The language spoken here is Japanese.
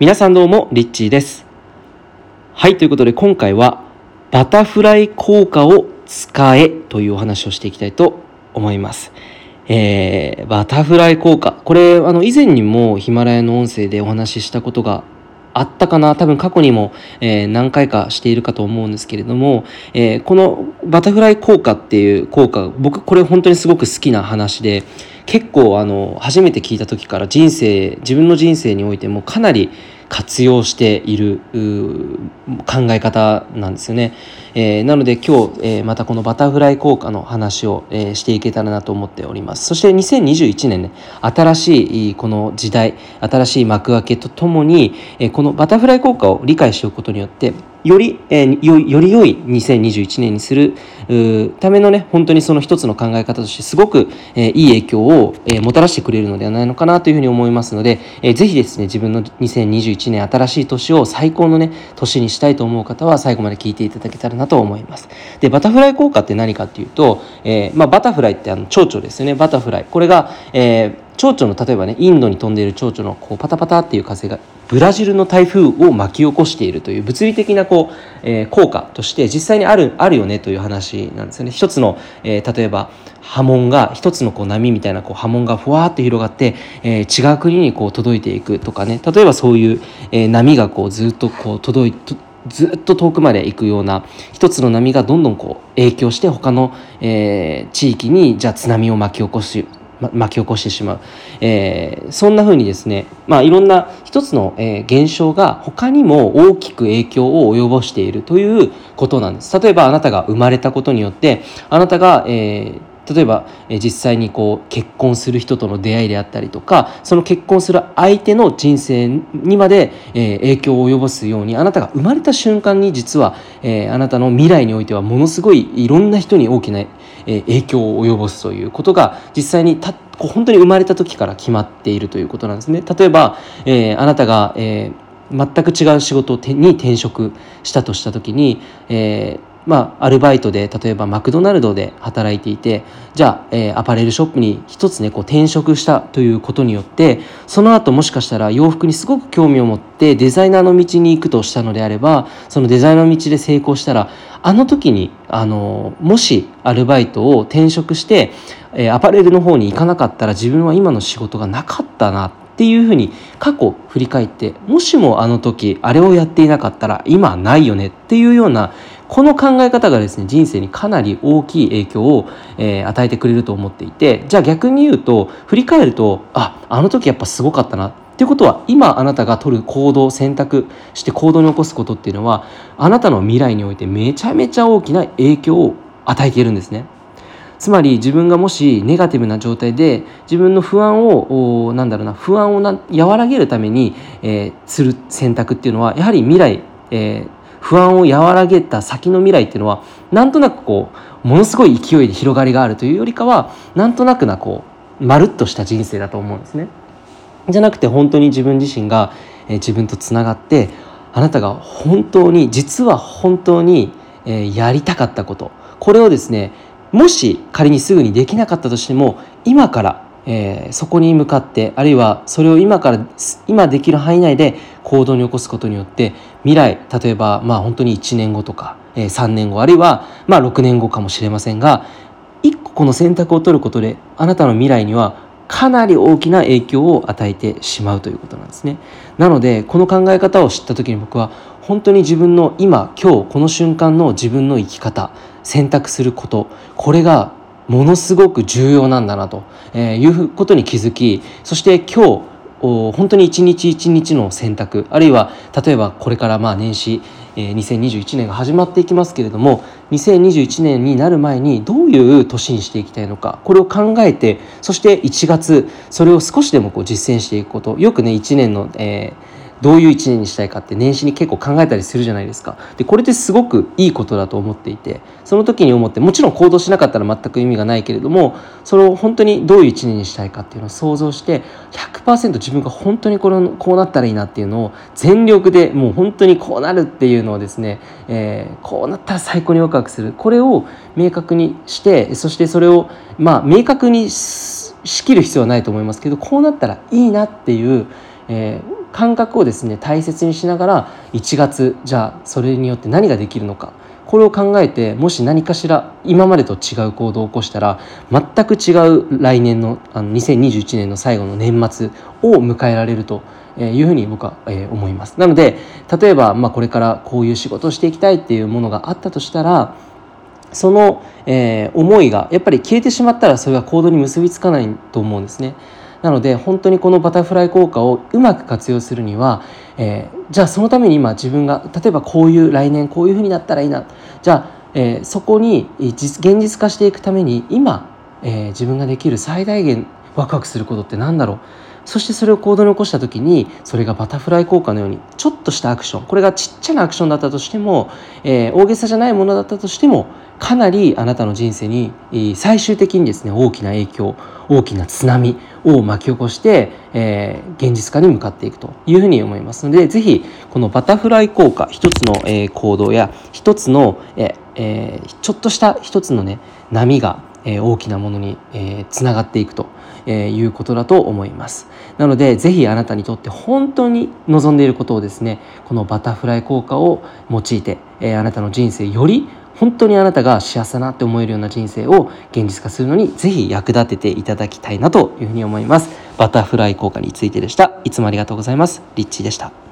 皆さんどうも、リッチーです。はい、ということで今回は、バタフライ効果を使えというお話をしていきたいと思います。えー、バタフライ効果。これ、あの、以前にもヒマラヤの音声でお話ししたことがあったかな？多分過去にも、えー何回かしているかと思うんですけれども、えーこのバタフライ効果っていう効果僕これ本当にすごく好きな話で結構あの初めて聞いた時から人生自分の人生においてもかなり活用している考え方なんですよね。えーなので今日、えーまたこのバタフライ効果の話を、えーしていけたらなと思っております。そして2021年ね新しいこの時代新しい幕開けとともに、えーこのバタフライ効果を理解しておくことによってより、えーよより良い2021年にするためのね本当にその一つの考え方としてすごく、えーいい影響を、えーもたらしてくれるのではないのかなというふうに思いますので、えーぜひですね自分の2021年新しい年を最高のね年にしたいと思う方は最後まで聞いていただけたらなと思います。でバタフライ効果って何かっていうと、えーまあ、バタフライってあの蝶々ですよね。バタフライ。これが、えー蝶々の例えばねインドに飛んでいる蝶々のこうパタパタっていう風がブラジルの台風を巻き起こしているという物理的なこう、えー効果として実際にあるあるよねという話なんですよね。一つの、えー例えば波紋が一つのこう波みたいなこう波紋がふわっと広がって、えー違う国にこう届いていくとかね。例えばそういう、えー波がこうずっとこう届いとずっと遠くまで行くような一つの波がどんどんこう影響して他の、えー地域にじゃあ津波を巻き起こしま巻き起こしてしまう、えーそんな風にですね、まあ、いろんな一つの、えー現象が他にも大きく影響を及ぼしているということなんです。例えばあなたが生まれたことによってあなたが、えー例えば、え実際にこう結婚する人との出会いであったりとかその結婚する相手の人生にまで、え影響を及ぼすようにあなたが生まれた瞬間に実は、えあなたの未来においてはものすごいいろんな人に大きな、え影響を及ぼすということが実際にたこ本当に生まれた時から決まっているということなんですね。例えば、えあなたが、え全く違う仕事に転職したとした時に、えーまあ、アルバイトで例えばマクドナルドで働いていてじゃあ、えーアパレルショップに一つねこう転職したということによってその後もしかしたら洋服にすごく興味を持ってデザイナーの道に行くとしたのであればそのデザイナーの道で成功したらあの時にあのもしアルバイトを転職して、えーアパレルの方に行かなかったら自分は今の仕事がなかったなっていうふうに過去振り返ってもしもあの時あれをやっていなかったら今ないよねっていうようなこの考え方がですね人生にかなり大きい影響を、えー与えてくれると思っていてじゃあ逆に言うと振り返るとああの時やっぱすごかったなっていうことは今あなたが取る行動選択して行動に起こすことっていうのはあなたの未来においてめちゃめちゃ大きな影響を与えているんですね。つまり自分がもしネガティブな状態で自分の不安をなんだろうな不安をな和らげるために、えーする選択っていうのはやはり未来、えー不安を和らげた先の未来っていうのはなんとなくこうものすごい勢いで広がりがあるというよりかはなんとなくなこうまるっとした人生だと思うんですね。じゃなくて本当に自分自身が、え自分とつながってあなたが本当に実は本当に、えやりたかったことこれをですねもし仮にすぐにできなかったとしても今から、えーそこに向かってあるいはそれを今から今できる範囲内で行動に起こすことによって未来例えばまあ本当に1年後とか、えー3年後あるいはまあ6年後かもしれませんが一個この選択を取ることであなたの未来にはかなり大きな影響を与えてしまうということなんですね。なのでこの考え方を知った時に僕は本当に自分の今今日この瞬間の自分の生き方選択することこれがものすごく重要なんだなとえーいうことに気づきそして今日お本当に一日一日の選択あるいは例えばこれからまあ年始、えー2021年が始まっていきますけれども2021年になる前にどういう年にしていきたいのかこれを考えてそして1月それを少しでもこう実践していくことよくね1年の、えーどういう一年にしたいかって年始に結構考えたりするじゃないですか。でこれってすごくいいことだと思っていてその時に思ってもちろん行動しなかったら全く意味がないけれどもそれを本当にどういう一年にしたいかっていうのを想像して100%自分が本当にこれこうなったらいいなっていうのを全力でもう本当にこうなるっていうのをですね、えーこうなったら最高にワクワクする。これを明確にしてそしてそれをまあ明確にししきる必要はないと思いますけどこうなったらいいなっていう、えー感覚をですね大切にしながら1月じゃあそれによって何ができるのかこれを考えてもし何かしら今までと違う行動を起こしたら全く違う来年のあの2021年の最後の年末を迎えられるというふうに僕は思います。なので例えばまあこれからこういう仕事をしていきたいっていうものがあったとしたらその、えー、思いがやっぱり消えてしまったらそれが行動に結びつかないと思うんですね。なので本当にこのバタフライ効果をうまく活用するには、えー、じゃあそのために今自分が例えばこういう来年こういうふうになったらいいなじゃあ、えー、そこに現実化していくために今、えー、自分ができる最大限ワクワクすることって何だろう？そしてそれを行動に起こした時にそれがバタフライ効果のようにちょっとしたアクションこれがちっちゃなアクションだったとしても、えー、大げさじゃないものだったとしてもかなりあなたの人生に最終的にですね大きな影響大きな津波を巻き起こして、えー、現実化に向かっていくというふうに思いますので是非このバタフライ効果一つの、えー、行動や一つの、ええー、ちょっとした一つのね波が、えー、大きなものに、えー、つながっていくとえいうことだと思います。なので是非あなたにとって本当に望んでいることをですねこのバタフライ効果を用いて、えあなたの人生より本当にあなたが幸せだなって思えるような人生を現実化するのにぜひ役立てていただきたいなというふうに思います。バタフライ効果についてでした。いつもありがとうございます。リッチーでした。